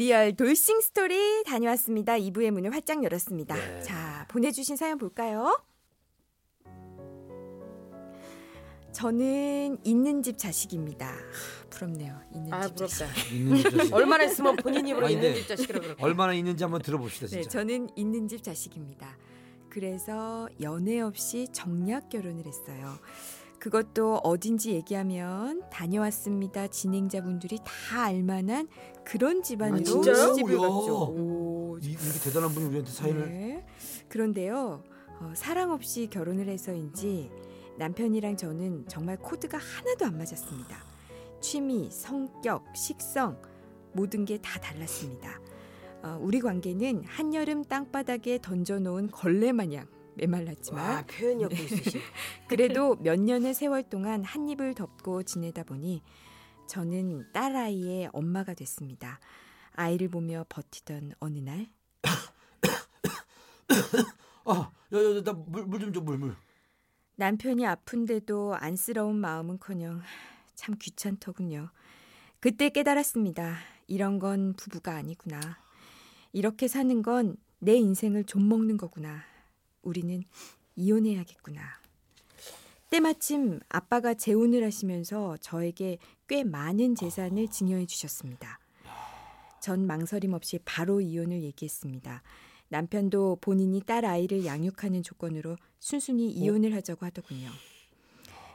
real 돌싱 스토리 다녀왔습니다. 2부의 문을 활짝 열었습니다. 네. 자, 보내주신 사연 볼까요? 저는 있는 집 자식입니다. 부럽네요. 있는 아, 집 부럽다. 자식. 있는 집 자식. 얼마나 있으면 본인 입으로 아니, 있는 집 자식이라고 그럴까? 얼마나 있는지 한번 들어봅시다. 진짜. 네, 저는 있는 집 자식입니다. 그래서 연애 없이 정략 결혼을 했어요. 그것도 어딘지 얘기하면 다녀왔습니다. 진행자분들이 다 알만한 그런 집안으로 아, 시집을 갔죠. 오, 이, 렇게 대단한 분이 우리한테 사연을. 네. 그런데요, 어, 사랑 없이 결혼을 해서인지 남편이랑 저는 정말 코드가 하나도 안 맞았습니다. 취미, 성격, 식성 모든 게 다 달랐습니다. 어, 우리 관계는 한여름 땅바닥에 던져놓은 걸레 마냥 메말랐지만 와, 표현력도 있으시. 그래도 몇 년의 세월 동안 한 입을 덮고 지내다 보니 저는 딸아이의 엄마가 됐습니다. 아이를 보며 버티던 어느 날 아, 야, 야, 나물 좀 줘, 물, 물. 남편이 아픈데도 안쓰러운 마음은커녕 참 귀찮더군요. 그때 깨달았습니다. 이런 건 부부가 아니구나. 이렇게 사는 건 내 인생을 좀 먹는 거구나. 우리는 이혼해야겠구나. 때마침 아빠가 재혼을 하시면서 저에게 꽤 많은 재산을 증여해 주셨습니다. 전 망설임 없이 바로 이혼을 얘기했습니다. 남편도 본인이 딸 아이를 양육하는 조건으로 순순히 어? 이혼을 하자고 하더군요.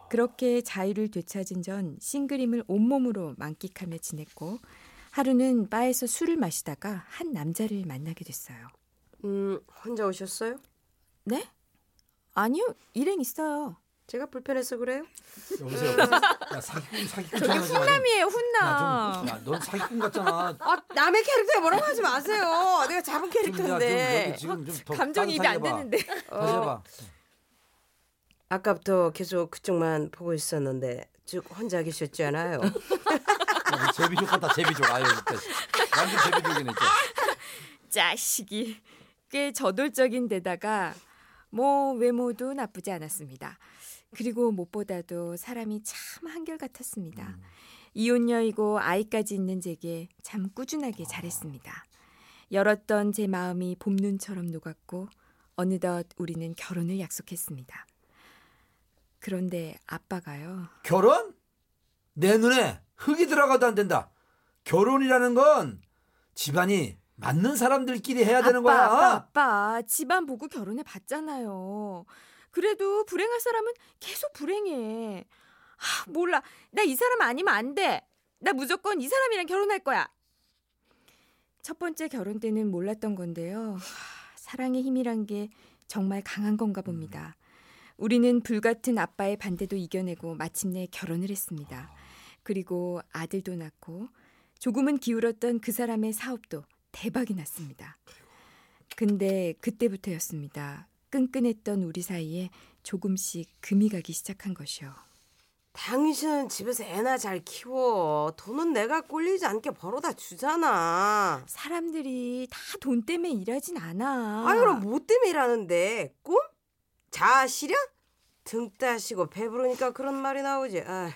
그렇게 자유를 되찾은 전 싱글임을 온몸으로 만끽하며 지냈고 하루는 바에서 술을 마시다가 한 남자를 만나게 됐어요. 음, 혼자 오셨어요? 네? 아니요, 일행 있어요. 제가 불편해서 그래요? 여보세요. 야, 사기꾼 사기꾼. 저기 훈남이에요, 훈남. 야, 넌 사기꾼 같잖아. 아, 남의 캐릭터에 뭐라고 하지 마세요. 내가 잡은 캐릭터인데. 좀, 좀, 좀 감정이 입이 안 되는데. 어. 다시 해봐. 아까부터 계속 그쪽만 보고 있었는데 쭉 혼자 계셨지 않아요? 제비족 같다, 제비족. 아유, 진짜. 완전 제비족이네, 진짜. 자식이. 꽤 저돌적인 데다가 뭐 외모도 나쁘지 않았습니다. 그리고 무엇보다도 사람이 참 한결같았습니다. 음. 이혼녀이고 아이까지 있는 제게 참 꾸준하게 잘했습니다. 열었던 제 마음이 봄눈처럼 녹았고 어느덧 우리는 결혼을 약속했습니다. 그런데 아빠가요. 결혼? 내 눈에 흙이 들어가도 안 된다. 결혼이라는 건 집안이 맞는 사람들끼리 해야 되는 아빠, 거야. 아빠, 아빠, 집안 보고 결혼해 봤잖아요. 그래도 불행할 사람은 계속 불행해. 아, 몰라. 나 이 사람 아니면 안 돼. 나 무조건 이 사람이랑 결혼할 거야. 첫 번째 결혼 때는 몰랐던 건데요. 사랑의 힘이란 게 정말 강한 건가 봅니다. 우리는 불같은 아빠의 반대도 이겨내고 마침내 결혼을 했습니다. 그리고 아들도 낳고 조금은 기울었던 그 사람의 사업도 대박이 났습니다. 근데 그때부터였습니다. 끈끈했던 우리 사이에 조금씩 금이 가기 시작한 것이요. 당신은 집에서 애나 잘 키워. 돈은 내가 꼴리지 않게 벌어다 주잖아. 사람들이 다 돈 때문에 일하진 않아. 아, 그럼 뭐 때문에 일하는데? 꿈? 자아실현? 등 따시고 배부르니까 그런 말이 나오지. 아.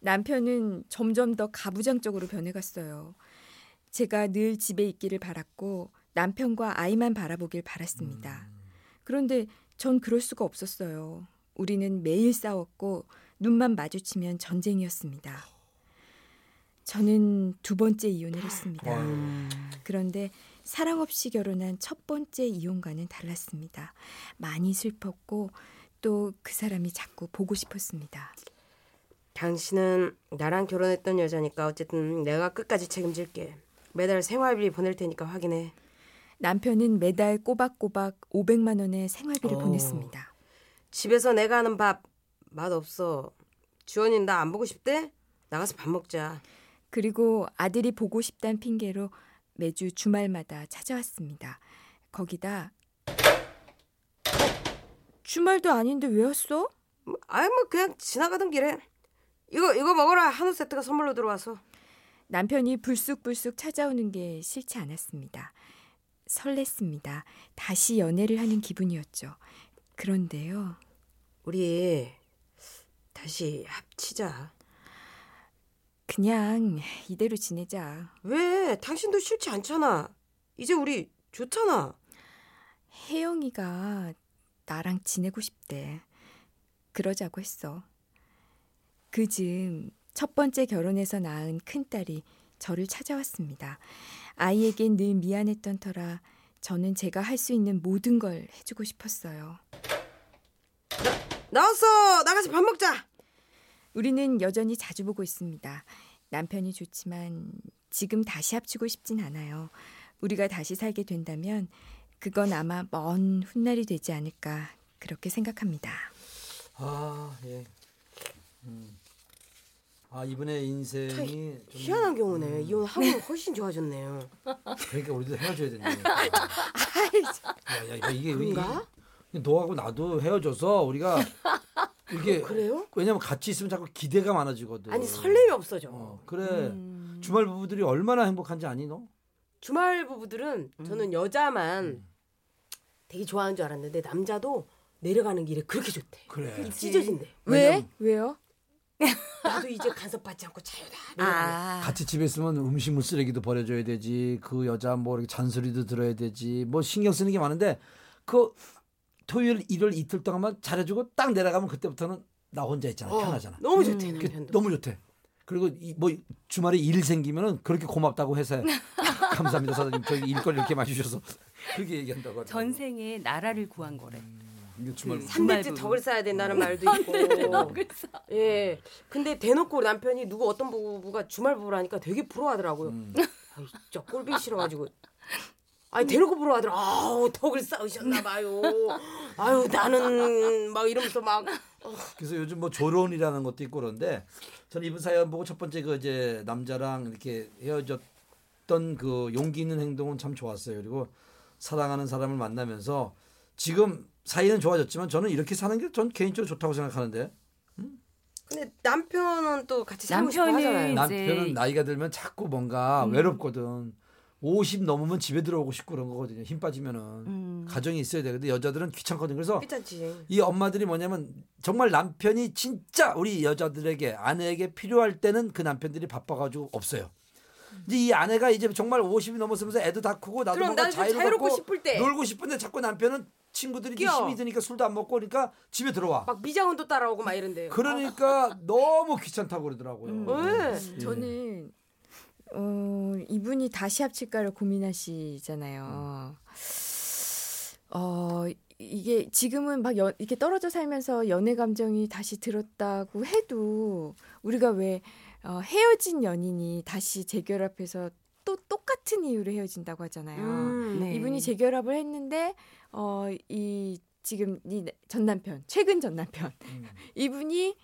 남편은 점점 더 가부장적으로 변해갔어요. 제가 늘 집에 있기를 바랐고 남편과 아이만 바라보길 바랐습니다. 음. 그런데 전 그럴 수가 없었어요. 우리는 매일 싸웠고 눈만 마주치면 전쟁이었습니다. 저는 두 번째 이혼을 했습니다. 그런데 사랑 없이 결혼한 첫 번째 이혼과는 달랐습니다. 많이 슬펐고 또 그 사람이 자꾸 보고 싶었습니다. 당신은 나랑 결혼했던 여자니까 어쨌든 내가 끝까지 책임질게. 매달 생활비 보낼 테니까 확인해. 남편은 매달 꼬박꼬박 500만 원의 생활비를 어. 보냈습니다. 집에서 내가 하는 밥 맛없어. 주원이 나 안 보고 싶대? 나가서 밥 먹자. 그리고 아들이 보고 싶단 핑계로 매주 주말마다 찾아왔습니다. 거기다 주말도 아닌데 왜 왔어? 아이 뭐 그냥 지나가던 길에 이거 이거 먹어라 한우 세트가 선물로 들어와서 남편이 불쑥불쑥 찾아오는 게 싫지 않았습니다. 설렜습니다. 다시 연애를 하는 기분이었죠. 그런데요. 우리 다시 합치자. 그냥 이대로 지내자. 왜? 당신도 싫지 않잖아. 이제 우리 좋잖아. 혜영이가 나랑 지내고 싶대. 그러자고 했어. 그즈음 첫 번째 결혼해서 낳은 큰딸이 저를 찾아왔습니다. 아이에겐 늘 미안했던 터라 저는 제가 할 수 있는 모든 걸 해주고 싶었어요. 나왔어. 나가서 밥 먹자. 우리는 여전히 자주 보고 있습니다. 남편이 좋지만 지금 다시 합치고 싶진 않아요. 우리가 다시 살게 된다면 그건 아마 먼 훗날이 되지 않을까 그렇게 생각합니다. 아 예. 음. 아 이분의 인생이 좀 희한한 경우네. 이혼하고 훨씬 좋아졌네요. 그러니까 우리도 헤어져야 된다. 야, 야, 이거 이게 그런가? 이게 너하고 나도 헤어져서 우리가 이게 그래요? 왜냐면 같이 있으면 자꾸 기대가 많아지거든. 아니 설렘이 없어져. 어, 그래. 음. 주말 부부들이 얼마나 행복한지 아니 너? 주말 부부들은 음. 저는 여자만 되게 좋아하는 줄 알았는데 남자도 내려가는 길에 그렇게 좋대. 그래. 찢어진대. 왜? 왜요? 나도 이제 간섭받지 않고 자유다. 아, 같이 집에 있으면 음식물 쓰레기도 버려줘야 되지. 그 여자 뭐 이렇게 잔소리도 들어야 되지. 뭐 신경 쓰는 게 많은데 그 토요일 일요일 이틀 동안만 잘해주고 딱 내려가면 그때부터는 나 혼자 있잖아. 어, 편하잖아. 너무 좋대 그게 남편도. 너무 좋대. 그리고 이, 뭐 주말에 일 생기면은 그렇게 고맙다고 회사에 감사합니다 사장님 저희 일거리 이렇게 많이 주셔서 그렇게 얘기한다고. 전생에 나라를 구한 거래. 이게 주말 그 부부. 삼- 3대째 주말 덕을 쌓아야 된다는 말도 있고. 예. 근데 대놓고 남편이 누구 어떤 부부가 주말 부부라니까 되게 부러워하더라고요. 음. 아이, 진짜 꼴보기 싫어가지고. 아니 대놓고 부러워하더라. 아우 덕을 쌓으셨나 봐요. 아유 나는 막 이러면서 막 그래서 요즘 뭐 조론이라는 것도 있고 그런데 저는 이분 사연 보고 첫 번째 그 이제 남자랑 이렇게 헤어졌던 그 용기 있는 행동은 참 좋았어요. 그리고 사랑하는 사람을 만나면서 지금 사이는 좋아졌지만 저는 이렇게 사는 게 전 개인적으로 좋다고 생각하는데 근데 남편은 또 같이 살고 싶어 하잖아요. 남편은 나이가 들면 자꾸 뭔가 음. 외롭거든. 50 넘으면 집에 들어오고 싶고 그런 거거든요. 힘 빠지면은 음. 가정이 있어야 돼. 근데 여자들은 귀찮거든. 그래서 괜찮지. 이 엄마들이 뭐냐면 정말 남편이 진짜 우리 여자들에게 아내에게 필요할 때는 그 남편들이 바빠가지고 없어요. 이제 이 아내가 이제 정말 50이 넘었으면서 애도 다 크고 나도 뭔가 자유롭고 싶을 때. 놀고 싶은데 자꾸 남편은 친구들이 이제 끼어. 힘이 드니까 술도 안 먹고 그러니까 집에 들어와. 막 미장원도 따라오고 막 이런데요. 그러니까 너무 귀찮다고 그러더라고요. 음. 왜? 예. 저는 어, 이분이 다시 합칠까를 고민하시잖아요. 어, 이게 지금은 막 연, 이렇게 떨어져 살면서 연애 감정이 다시 들었다고 해도 우리가 왜 어, 헤어진 연인이 다시 재결합해서 또 똑같은 이유로 헤어진다고 하잖아요. 음. 네. 이분이 재결합을 했는데 어, 이 지금 이 전 남편, 최근 전 남편 음. 이분이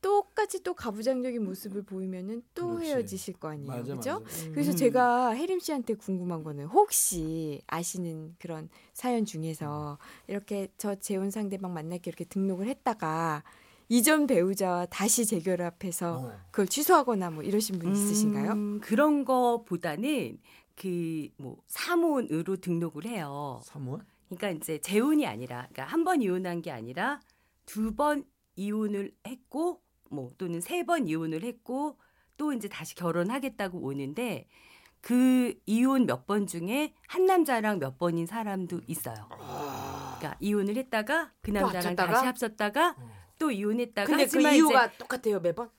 똑같이 또 가부장적인 모습을 보이면은 또 그렇지. 헤어지실 거 아니에요. 맞아, 그죠? 맞아. 그래서 음. 제가 혜림 씨한테 궁금한 거는 혹시 아시는 그런 사연 중에서 이렇게 저 재혼 상대방 만날게 이렇게 등록을 했다가 이전 배우자와 다시 재결합해서 어. 그걸 취소하거나 뭐 이러신 분 있으신가요? 음, 그런 거보다는 그 뭐 사모으로 등록을 해요. 사모원? 그러니까 이제 재혼이 아니라 그러니까 한 번 이혼한 게 아니라 두 번 이혼을 했고 뭐 또는 세 번 이혼을 했고 또 이제 다시 결혼하겠다고 오는데 그 이혼 몇 번 중에 한 남자랑 몇 번인 사람도 있어요. 그러니까 이혼을 했다가 그 남자랑? 다시 합쳤다가 어. 또 이혼했다가 근데 그 이유가 똑같아요 매번.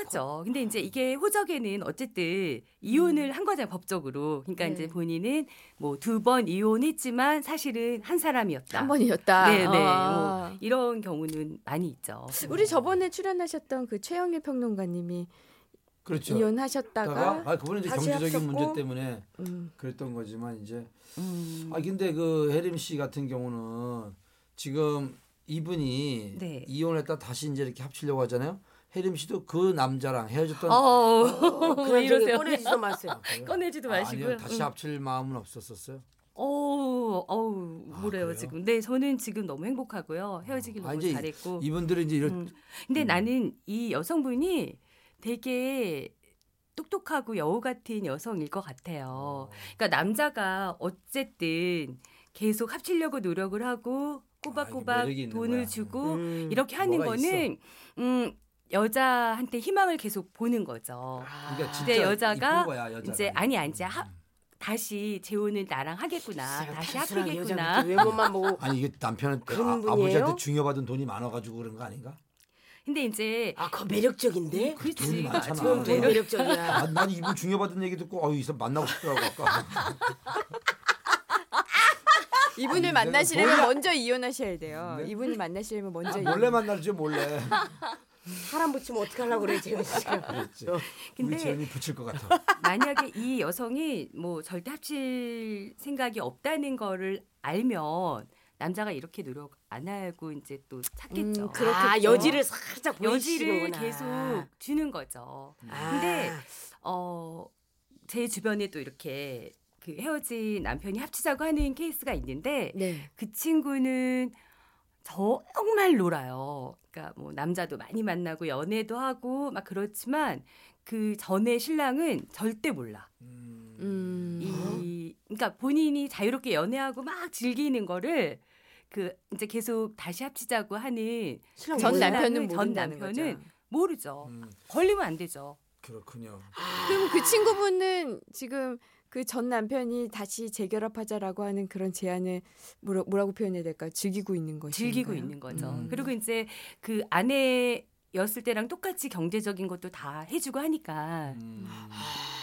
똑같죠. 근데 이제 이게 호적에는 어쨌든 이혼을 한 거잖아요, 법적으로. 그러니까 네. 이제 본인은 뭐 두 번 이혼했지만 사실은 한 사람이었다. 한 번이었다. 네, 네. 아. 뭐 이런 경우는 많이 있죠. 우리 저번에 출연하셨던 그 최영일 평론가님이 그렇죠. 이혼하셨다가 다가 아 그분은 이제 경제적인 합쳤고. 문제 때문에 음, 그랬던 거지만 이제 음. 아 근데 그 혜림 씨 같은 경우는 지금 이분이 네. 이혼했다 다시 이제 이렇게 합치려고 하잖아요. 혜림 씨도 그 남자랑 헤어졌던 어, 왜 이러세요? 꺼내지도 마세요. 아? 꺼내지도 아, 마시고요. 아니요, 다시 응. 합칠 마음은 없었었어요. 어우, 어우, 아, 뭐래요, 그래요? 지금. 네, 저는 지금 너무 행복하고요. 헤어지길 아, 너무 잘했고. 이분들은 이제 이런 음. 근데 음. 나는 이 여성분이 되게 똑똑하고 여우 같은 여성일 것 같아요. 그러니까 남자가 어쨌든 계속 합치려고 노력을 하고 아, 꼬박꼬박 있는 돈을 거야. 주고 음. 이렇게 하는 거는 음 여자한테 희망을 계속 보는 거죠. 그러니까 진짜 근데 여자가 거야, 여자가. 이제 아니 아니 이제 하, 다시 재혼을 나랑 하겠구나. 다시 합치겠구나. 외모만 보고 아니 이게 남편은 아? 아버지한테 중요받은 돈이 많아가지고 그런 거 아닌가? 근데 이제 아, 그거 매력적인데? 돈이 그렇지. 많잖아. 돈, 돈 매력적이야. 난, 난 이분 중요받은 얘기 듣고 어이 사람 만나고 싶더라고 아까. 이분을 아니, 만나시려면 몰라. 먼저 이혼하셔야 돼요. 네? 이분을 만나시려면 먼저 아, 몰래 만날지 몰래. 사람 붙이면 어떡하려고 그래, 지금. 지금. 그랬지. 근데- 재현이 붙일 것 같아. 만약에 이 여성이 뭐 절대 합칠 생각이 없다는 거를 알면 남자가 이렇게 노력 안 하고 이제 또 찾겠죠. 음, 그렇겠죠. 아, 여지를 살짝 여지를 보이시는구나. 계속 주는 거죠. 아. 근데 어, 제 주변에 또 이렇게 그 헤어진 남편이 합치자고 하는 케이스가 있는데 네. 그 친구는 정말 놀아요. 그러니까 뭐 남자도 많이 만나고 연애도 하고 막 그렇지만 그 전에 신랑은 절대 몰라. 음. 이 그러니까 본인이 자유롭게 연애하고 막 즐기는 거를 그 이제 계속 다시 합치자고 하는 신랑 전? 남편은 전 남편은 거죠. 모르죠. 음, 걸리면 안 되죠. 그렇군요. 그럼 그 친구분은 지금 그 전 남편이 다시 재결합하자라고 하는 그런 제안을 뭐라, 뭐라 고 표현해야 될까? 즐기고 있는 것이 즐기고 있는 거죠. 음. 그리고 이제 그 아내 였을 때랑 똑같이 경제적인 것도 다 해주고 하니까. 음,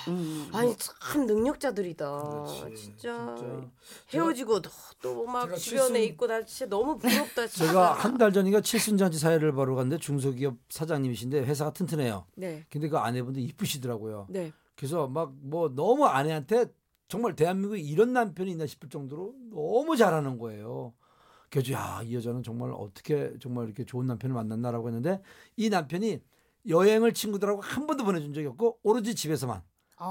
음. 아니, 참 능력자들이다. 그렇지, 진짜. 진짜. 헤어지고 또막 제가 주변에 칠순- 있고 나 진짜 너무 부럽다. 진짜. 제가 한 달 전인가 칠순잔치 사회를 보러 갔는데 중소기업 사장님이신데 회사가 튼튼해요. 네. 근데 그 아내분도 이쁘시더라고요. 네. 그래서 막 뭐 너무 아내한테 정말 대한민국에 이런 남편이 있나 싶을 정도로 너무 잘하는 거예요. 그래서 야 이 여자는 정말 어떻게 정말 이렇게 좋은 남편을 만났나라고 했는데 이 남편이 여행을 친구들하고 한 번도 보내준 적이 없고 오로지 집에서만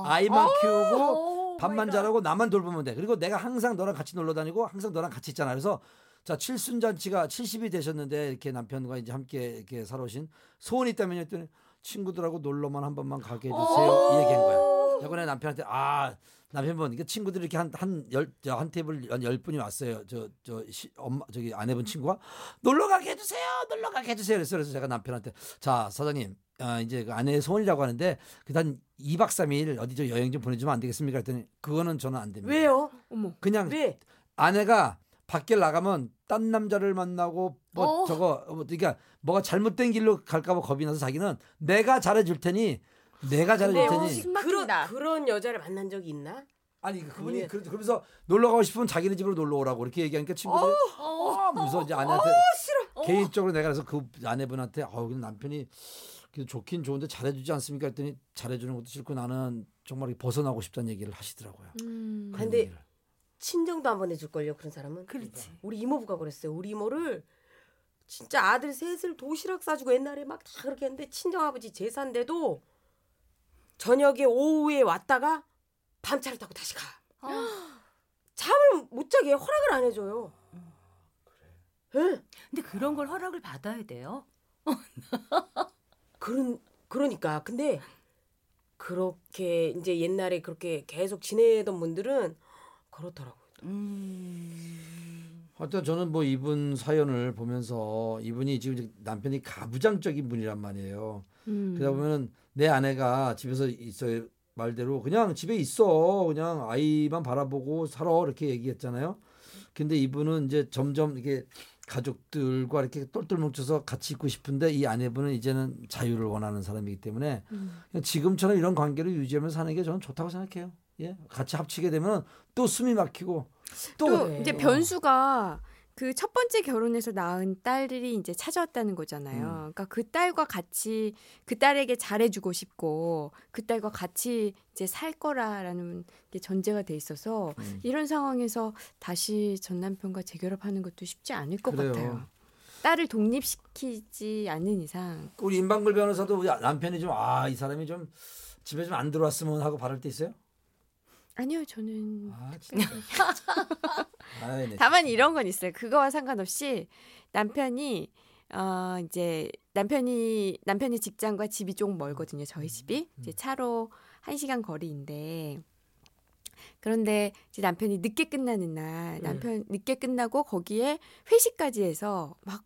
아 이만 키우고 밥만 잘하고 나만 돌보면 돼. 그리고 내가 항상 너랑 같이 놀러 다니고 항상 너랑 같이 있잖아. 그래서 자 칠순잔치가 70이 되셨는데 이렇게 남편과 이제 함께 이렇게 살아오신 소원이 있다면 했더니 친구들하고 놀러만 한 번만 가게 해주세요. 이 얘기한 거야. 이번에 남편한테 아 남편분 이게 친구들이 이렇게 한한열한 테이블 한열 분이 왔어요. 저 저 엄마 저기 아내분 친구가 놀러 가게 해주세요. 놀러 가게 해주세요. 그래서 그래서 제가 남편한테 자 사장님 아, 이제 그 아내의 소원이라고 하는데 그단 2박 3일 어디 저 여행 좀 보내주면 안 되겠습니까? 그랬더니 그거는 저는 안 됩니다. 왜요? 어머. 그냥 왜? 아내가 밖에 나가면 딴 남자를 만나고 뭐 어. 저거 뭐 그러니까 뭐가 잘못된 길로 갈까봐 겁이 나서 자기는 내가 잘해줄 테니 내가 잘해줄 테니 그런. 그런 여자를 만난 적이 있나? 아니 그분이 예. 그- 그러면서 놀러 가고 싶으면 자기네 집으로 놀러 오라고 이렇게 얘기하니까 친구들이 어, 무서 이제 아내한테 개인적으로 내가 그래서 그 아내분한테 어 근데 남편이 그래도 좋긴 좋은데 잘해주지 않습니까? 했더니 잘해주는 것도 싫고 나는 정말 벗어나고 싶다는 얘기를 하시더라고요. 음. 그런 근데 얘기를. 친정도 안 보내줄 걸요 그런 사람은. 그렇지. 우리 이모부가 그랬어요. 우리 이모를 진짜 아들 셋을 도시락 싸주고 옛날에 막 다 그렇게 했는데 친정 아버지 제사인데도 저녁에 오후에 왔다가 밤차를 타고 다시 가. 잠을 못 자게 허락을 안 해줘요. 예. 근데 그런 걸 허락을 받아야 돼요. 그런 그러니까 근데 그렇게 이제 옛날에 그렇게 계속 지내던 분들은 그렇더라고요. 음. 하여튼 저는 뭐 이분 사연을 보면서 이분이 지금 남편이 가부장적인 분이란 말이에요. 음. 그러다 보면은 내 아내가 집에서 있어요 말대로 그냥 집에 있어 그냥 아이만 바라보고 살아 이렇게 얘기했잖아요. 근데 이분은 이제 점점 이게 가족들과 이렇게 똘똘 뭉쳐서 같이 있고 싶은데 이 아내분은 이제는 자유를 원하는 사람이기 때문에 음. 그냥 지금처럼 이런 관계를 유지하면서 사는 게 저는 좋다고 생각해요. 예, 같이 합치게 되면 또 숨이 막히고 또, 또 그래. 이제 변수가 그 첫 번째 결혼해서 낳은 딸이 이제 찾아왔다는 거잖아요. 음. 그러니까 그 딸과 같이 그 딸에게 잘해주고 싶고 그 딸과 같이 이제 살 거라라는 게 전제가 돼 있어서 음. 이런 상황에서 다시 전 남편과 재결합하는 것도 쉽지 않을 것 그래요. 같아요. 딸을 독립시키지 않는 이상 우리 임방글 변호사도 우리 남편이 좀 아 이 사람이 좀 집에 좀 안 들어왔으면 하고 바랄 때 있어요? 아니요 저는 아 진짜. 아이, 네. 다만 이런 건 있어요. 그거와 상관없이 남편이 어 이제 남편이 남편의 직장과 집이 조금 멀거든요. 저희 집이 이제 차로 한 시간 거리인데 그런데 이제 남편이 늦게 끝나는 날 남편 늦게 끝나고 거기에 회식까지 해서 막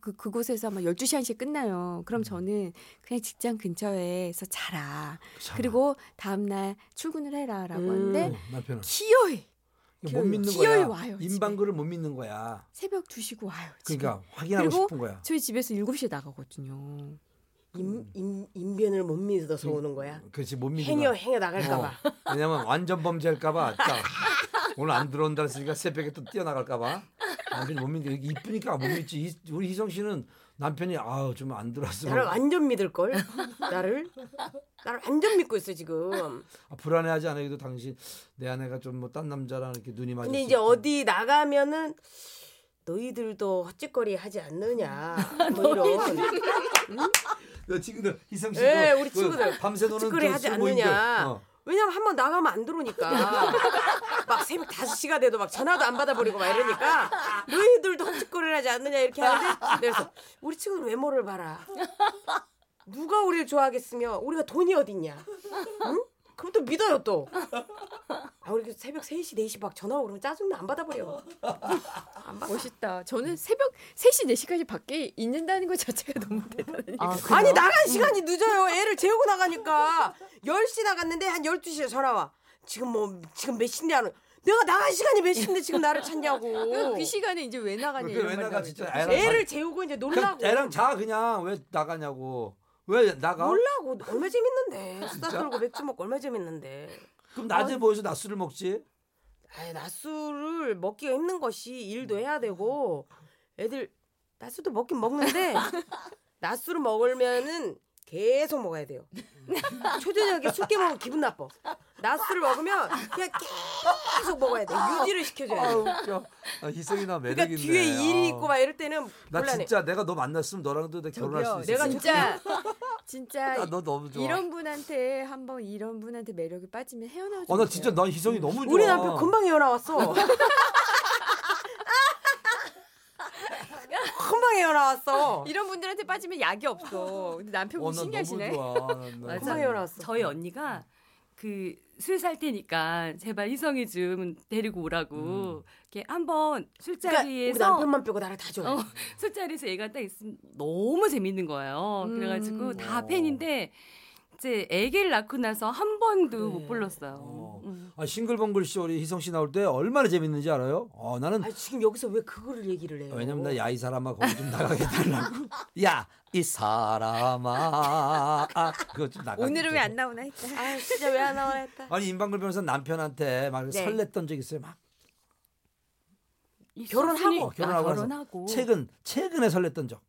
그 그곳에서 막 12시 1시에 끝나요. 음. 그럼 저는 그냥 직장 근처에서 자라. 참. 그리고 다음 날 출근을 해라 라고 음. 하는데 어, 남편은 기어이 못 믿는 거야. 와요. 임방글을 못 믿는 거야. 새벽 2시고 와요. 집에. 그러니까 확인하고 싶은 거야. 저희 집에서 7시에 나가거든요. 임, 임, 임변을 못 믿어서 오는 거야. 그렇지 못 믿는 행여. 행여 나갈까봐. 어. 왜냐면 완전 범죄할까봐 딱 오늘 안 들어온다 했으니까 새벽에 또 뛰어나갈까봐 남편이 못 믿는 게 이쁘니까 못 믿지. 이- 우리 희성 씨는 남편이 아우 좀 안 들어왔으면 나를 완전 믿을 걸. 나를 나를 완전 믿고 있어 지금. 아, 불안해하지 않아요. 그래도 당신 내 아내가 좀 뭐 딴 남자랑 이렇게 눈이 맞을 근데 수 이제. 어디 나가면은 너희들도 헛짓거리 하지 않느냐. 뭐 이런. 너 친구들 희성 씨 예, 그- 우리 그 친구들 밤새 노는 헛짓거리 저 하지. 않느냐. 어. 왜냐면 한번 나가면 안 들어오니까. 막 새벽 5시가 돼도 막 전화도 안 받아버리고 막 이러니까 너희들도 헛짓거리를 하지 않느냐 이렇게 하는데 그래서 우리 친구들 외모를 봐라. 누가 우리를 좋아하겠으며 우리가 돈이 어딨냐. 응? 그럼 또 믿어요 또. 아 우리 새벽 3시 4시 막 전화 오면 짜증나 안 받아버려. 안 받아. 멋있다. 저는 새벽 3시 4시까지 밖에 있는다는 것 자체가 너무 대단하니까. 아, 아니 그래요? 나간 시간이 늦어요. 애를 재우고 나가니까 10시 나갔는데 한 12시에 전화 와. 지금 뭐 지금 몇 시인데 하는 내가 나간 시간이 몇 시인데 지금 나를 찾냐고. 그, 그 시간에 이제 왜 나가냐 이런 왜말 나가. 진짜 애랑 애를 재우고 이제 놀라고. 애랑 자 그냥 왜 나가냐고 왜 나가? 놀라고 얼마 재밌는데 수다 떨고 맥주 먹고 얼마 재밌는데. 그럼 낮에 모여서 낮술을 먹지. 아이 낮술을 먹기가 힘든 것이 일도 해야 되고 애들 낮술도 먹긴 먹는데 낮술을 먹으면은 계속 먹어야 돼요. 초저녁에 술깨 먹으면 기분 나빠. 낮술을 먹으면 그냥 계속 먹어야 돼. 유지를 시켜줘야 아 돼. 웃겨. 아, 희성이나 매력 그러니까. 뒤에 일이 아. 있고 막 이럴 때는 나 곤란해. 진짜 내가 너 만났으면 너랑도 내가 결혼할 수 저기요, 있어. 내가 진짜 진짜 나 너 너무 좋아. 이런 분한테 한번 이런 분한테 매력에 빠지면 헤어나오지 어, 나 진짜 난 희성이 너무 좋아. 우리 남편 금방 헤어 나왔어. 헤어 나왔어. 이런 분들한테 빠지면 약이 없어. 근데 남편분 어, 나 신기하시네. 나-. 헤어 나왔어. 저희 언니가 그 술 살 테니까 제발 희성이 좀 데리고 오라고 이렇게 한번 그러니까 우리 술자리에서 남편만 빼고 나를 다 줘. 어, 술자리에서 얘가 딱 있으면 너무 재밌는 거예요. 음. 그래가지고 다 어. 팬인데 이제 아기를 낳고 나서 한 번도 네. 못 불렀어요. 어. 음. 아, 싱글벙글 쇼 우리 희성 씨 나올 때 얼마나 재밌는지 알아요? 어, 나는 아 지금 여기서 왜 그거를 얘기를 해요? 왜냐면 나 야 이 사람아 거기 좀 나가게 달라고. 야 이 사람아. 아, 그거 좀 나가. 오늘은 왜 안 나오나 했다. 아 진짜 왜 안 나오나 했다. 아니 임방글 변호사 남편한테 막 네. 설렜던 적 있어요. 막 결혼하고. 어, 결혼하고 아, 결혼하고 최근 최근에 설렜던 적.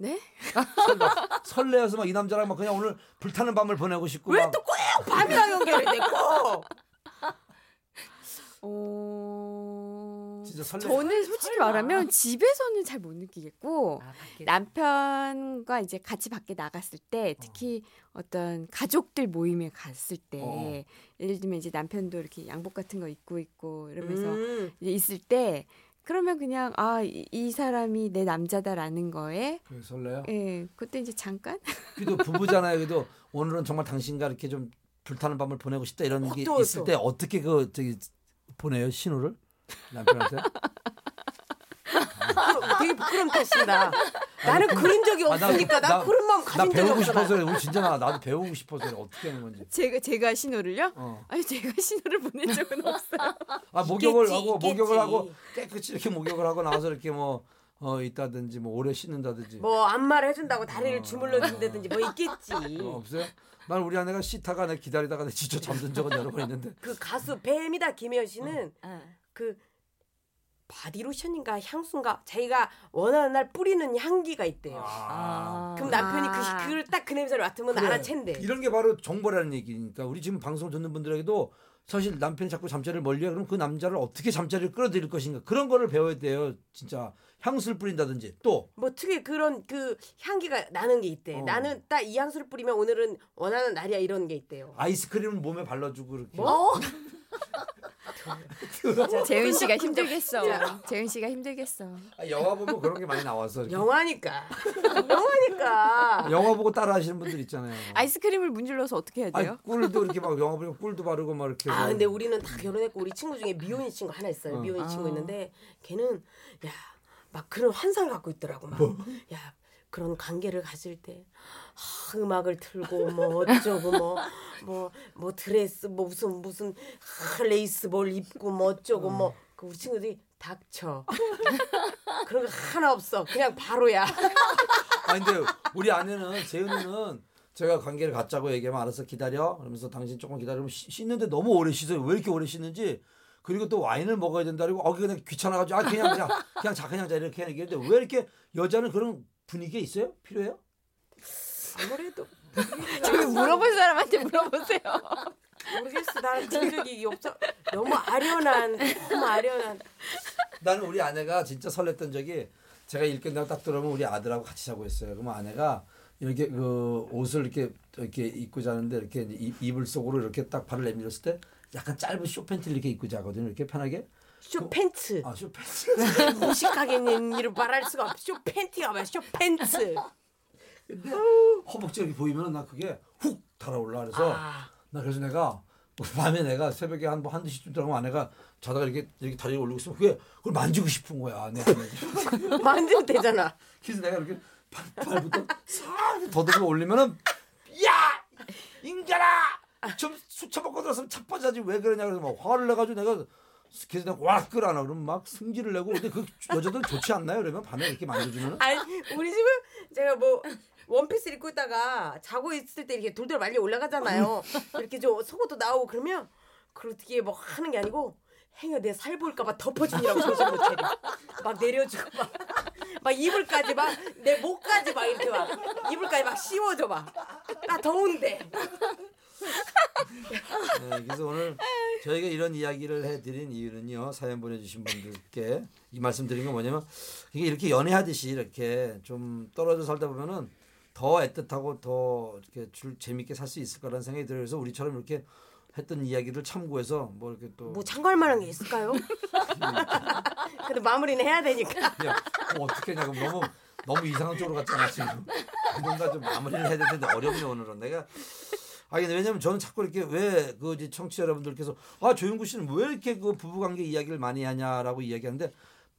네? 설레 어서 막 이 남자랑 막 그냥 오늘 불타는 밤을 보내고 싶고 왜막또꼭 밤이랑 연결해 내고? 어... 진짜 설레. 저는 솔직히 설마. 말하면 집에서는 잘 못 느끼겠고 아. 남편과 이제 같이 밖에 나갔을 때 특히 어. 떤 가족들 모임에 갔을 때 어. 예를 들면 이제 남편도 이렇게 양복 같은 거 입고 있고 이러면서 음. 이제 있을 때 그러면 그냥 아이 사람이 내 남자다라는 거에 그 설레요. 예 그때 이제 잠깐 그래도 부부잖아요. 그래도 오늘은 정말 당신과 이렇게 좀 불타는 밤을 보내고 싶다 이런 게 또, 있을 또. 때 어떻게 그 저기 보내요 신호를 남편한테? 되게 탓이다. 나는 그런 적이 아, 나- 없으니까 나, 나- 그런 마음 나 가진 적이 배우고 없어. 나. 싶어서 우리 진짜 나 나도 배우고 싶어서 어떻게 하는 건지. 제가 제가 신호를요? 어. 아니 제가 신호를 보낸 적은 없어요. 아 목욕을 있겠지, 하고 있겠지. 목욕을 하고 깨끗이 이렇게 목욕을 하고 나와서 이렇게 뭐 어, 있다든지 뭐 오래 씻는다든지 뭐 안마를 해준다고 다리를 어. 주물러 준다든지 뭐 있겠지. 어, 없어요? 난 우리 아내가 씻다가 내 기다리다가 내 진짜 잠든 적은 여러 번 있는데 그 가수 뱀이다 김혜연 씨는 아. 그 바디로션인가 향수인가 자기가 원하는 날 뿌리는 향기가 있대요. 아. 그럼 남편이 아. 그 그걸 딱 그 냄새를 맡으면 그래. 알아챈대. 이런 게 바로 정보라는 얘기니까 우리 지금 방송 듣는 분들에게도 사실 남편이 자꾸 잠자리를 멀리해 그럼 그 남자를 어떻게 잠자리를 끌어들일 것인가 그런 거를 배워야 돼요 진짜 향수를 뿌린다든지 또 뭐 특히 그런 그 향기가 나는 게 있대. 어. 나는 딱 이 향수를 뿌리면 오늘은 원하는 날이야 이런 게 있대요. 아이스크림을 몸에 발라주고 이렇게 뭐? 재은 씨가 힘들겠어. 진짜. 재은 씨가 힘들겠어. 아, 영화 보면 그런 게 많이 나와서 이렇게. 영화니까. 영화니까. 영화 보고 따라 하시는 분들 있잖아요 아이스크림을 문질러서 어떻게 해야 돼요? 아니, 꿀도 이렇게 막 영화 보면 꿀도 바르고 막 이렇게 아. 근데 우리는 다 결혼했고 우리 친구 중에 미혼인 친구 하나 있어요. 어. 미혼인 친구 아. 있는데 걔는 야 막 그런 환상을 갖고 있더라고 막. 뭐? 야 그런 관계를 가질 때 하, 음악을 틀고 뭐 어쩌고 뭐뭐 뭐 드레스 뭐 무슨 무슨 하, 레이스 뭘 입고 뭐 어쩌고 뭐그 우리 친구들이 닥쳐 그런 거 하나 없어 그냥 바로야 아 근데 우리 아내는 재은이는 제가 관계를 갖자고 얘기하면 알아서 기다려. 그러면서 당신 조금 기다리면 쉬- 씻는데 너무 오래 씻어요. 왜 이렇게 오래 씻는지. 그리고 또 와인을 먹어야 된다 그러고 어 그냥 귀찮아가지고 아 그냥 그냥 그냥 자 그냥 자 이렇게 얘기했는데 왜 이렇게 여자는 그런 분위기가 있어요? 필요해요? 아무래도 지금 물어볼 사람한테 물어보세요. 모르겠어 나는 그런 적이 없어 너무 아련한 너무 아련한 나는 우리 아내가 진짜 설렜던 적이 제가 일 끝나고 딱 들어오면 우리 아들하고 같이 자고 있어요. 그러면 아내가 이렇게 그 옷을 이렇게 이렇게 입고 자는데 이렇게 이- 이불 속으로 이렇게 딱 발을 내밀었을 때 약간 짧은 쇼팬티를 이렇게 입고 자거든요. 이렇게 편하게. 쇼 팬츠 아 쇼팬티. 무식하게 있는 일을 말할 수가 없어 쇼 팬티가 뭐야 쇼 팬츠 근데 허벅지 이렇게 보이면 나 그게 훅 달아올라. 그래서 아. 나 그래서 내가 밤에 내가 새벽에 한 뭐 한 두 시쯤 들어가면 아내가 자다가 이렇게 이렇게 다리를 올리고 있으면 그게 그걸 만지고 싶은 거야 내. 만지면 되잖아. 그래서 내가 이렇게 발, 발부터 싹 더듬어 올리면은 야! 인간아! 좀 수쳐 먹고 들어서면 자빠자지 왜 그러냐. 그래서 막 화를 내가지고 내가 그래서 내가 와 끌어안아. 그러면 막 승질을 내고. 근데 그 여자들 좋지 않나요? 그러면 밤에 이렇게 만져주면 아니 우리 집은 제가 뭐 원피스 입고 있다가 자고 있을 때 이렇게 돌돌 말려 올라가잖아요. 이렇게 좀 속옷도 나오고 그러면 그렇게 뭐 하는 게 아니고 행여 내 살 볼까봐 덮어주느라고 정신 못 차려 막 내려주고 막, 막 이불까지 막 내 목까지 막 이렇게 막 이불까지 막 씌워줘 막 나 더운데. 네, 그래서 오늘 저희가 이런 이야기를 해드린 이유는요 사연 보내주신 분들께 이 말씀드린 건 뭐냐면 이게 이렇게 연애하듯이 이렇게 좀 떨어져 살다 보면은 더 애틋하고 더 이렇게 줄 재밌게 살 수 있을 거라는 생각이 들어요. 그래서 우리처럼 이렇게 했던 이야기를 참고해서 뭐 이렇게 또 뭐 참고할 만한 게 있을까요? 그래도 마무리는 해야 되니까. 야, 뭐 어떻게 하냐 그럼 너무 너무 이상한 쪽으로 갔잖아 지금. 뭔가 좀 마무리를 해야 될 텐데 어렵네 오늘은. 내가. 아 근데 왜냐면 저는 자꾸 이렇게 왜그 청취자 여러분들께서 아 조용구 씨는 왜 이렇게 그 부부관계 이야기를 많이 하냐라고 이야기하는데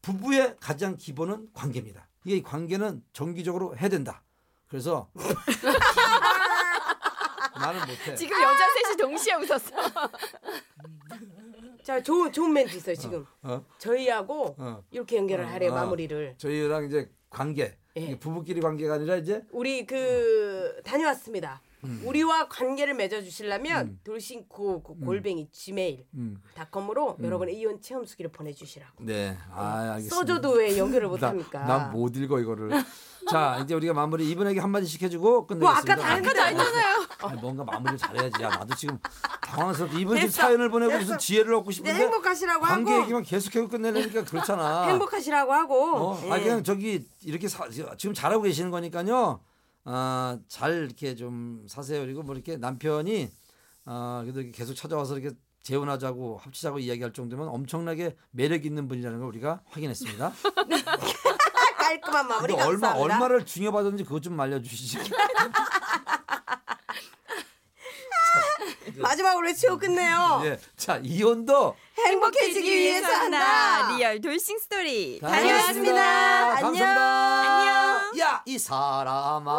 부부의 가장 기본은 관계입니다. 이게 이 관계는 정기적으로 해야 된다 그래서 나는 못해 지금 여자 셋이 동시에 웃었어. 자 좋은 좋은 멘트 있어요 지금 어? 저희하고 어. 이렇게 연결을 하래요 어. 마무리를 저희랑 이제 관계 예. 부부끼리 관계가 아니라 이제 우리 그 다녀왔습니다. 음. 우리와 관계를 맺어주시려면 돌싱코 그 골뱅이 gmail 음. 닷컴으로 여러분의 이혼 체험 수기를 보내주시라고. 네, 아 알겠습니다. 써줘도 왜 연결을 못합니까? 난 못 읽어 이거를. 자, 이제 우리가 마무리 이분에게 한 마디씩 해주고 뭐 끝내겠습니다. 아까 다 했잖아요. 아니, 뭔가 마무리를 잘해야지. 야, 나도 지금 당황스럽게 이분 됐어. 사연을 보내고. 무슨 지혜를 얻고 네, 싶은데 행복하시라고 관계 하고 얘기만 계속해서 끝내려니까 그렇잖아. 행복하시라고 하고. 어, 예. 아 그냥 저기 이렇게 사, 지금 잘하고 계시는 거니까요. 아, 잘 이렇게 좀 사세요. 그리고 뭐 이렇게 남편이 아, 그래도 계속 찾아와서 이렇게 재혼하자고 합치자고 이야기할 정도면 엄청나게 매력 있는 분이라는 걸 우리가 확인했습니다. 깔끔한 마무리 얼마 감사합니다. 얼마를 중요받았는지 그것 좀 알려주시지. 마지막으로 외치고 끝내요. 예, 자 이혼도 행복해지기 위해서 한다. real 돌싱 스토리 다녀왔습니다. 안녕. 안녕. 야 이 사람아.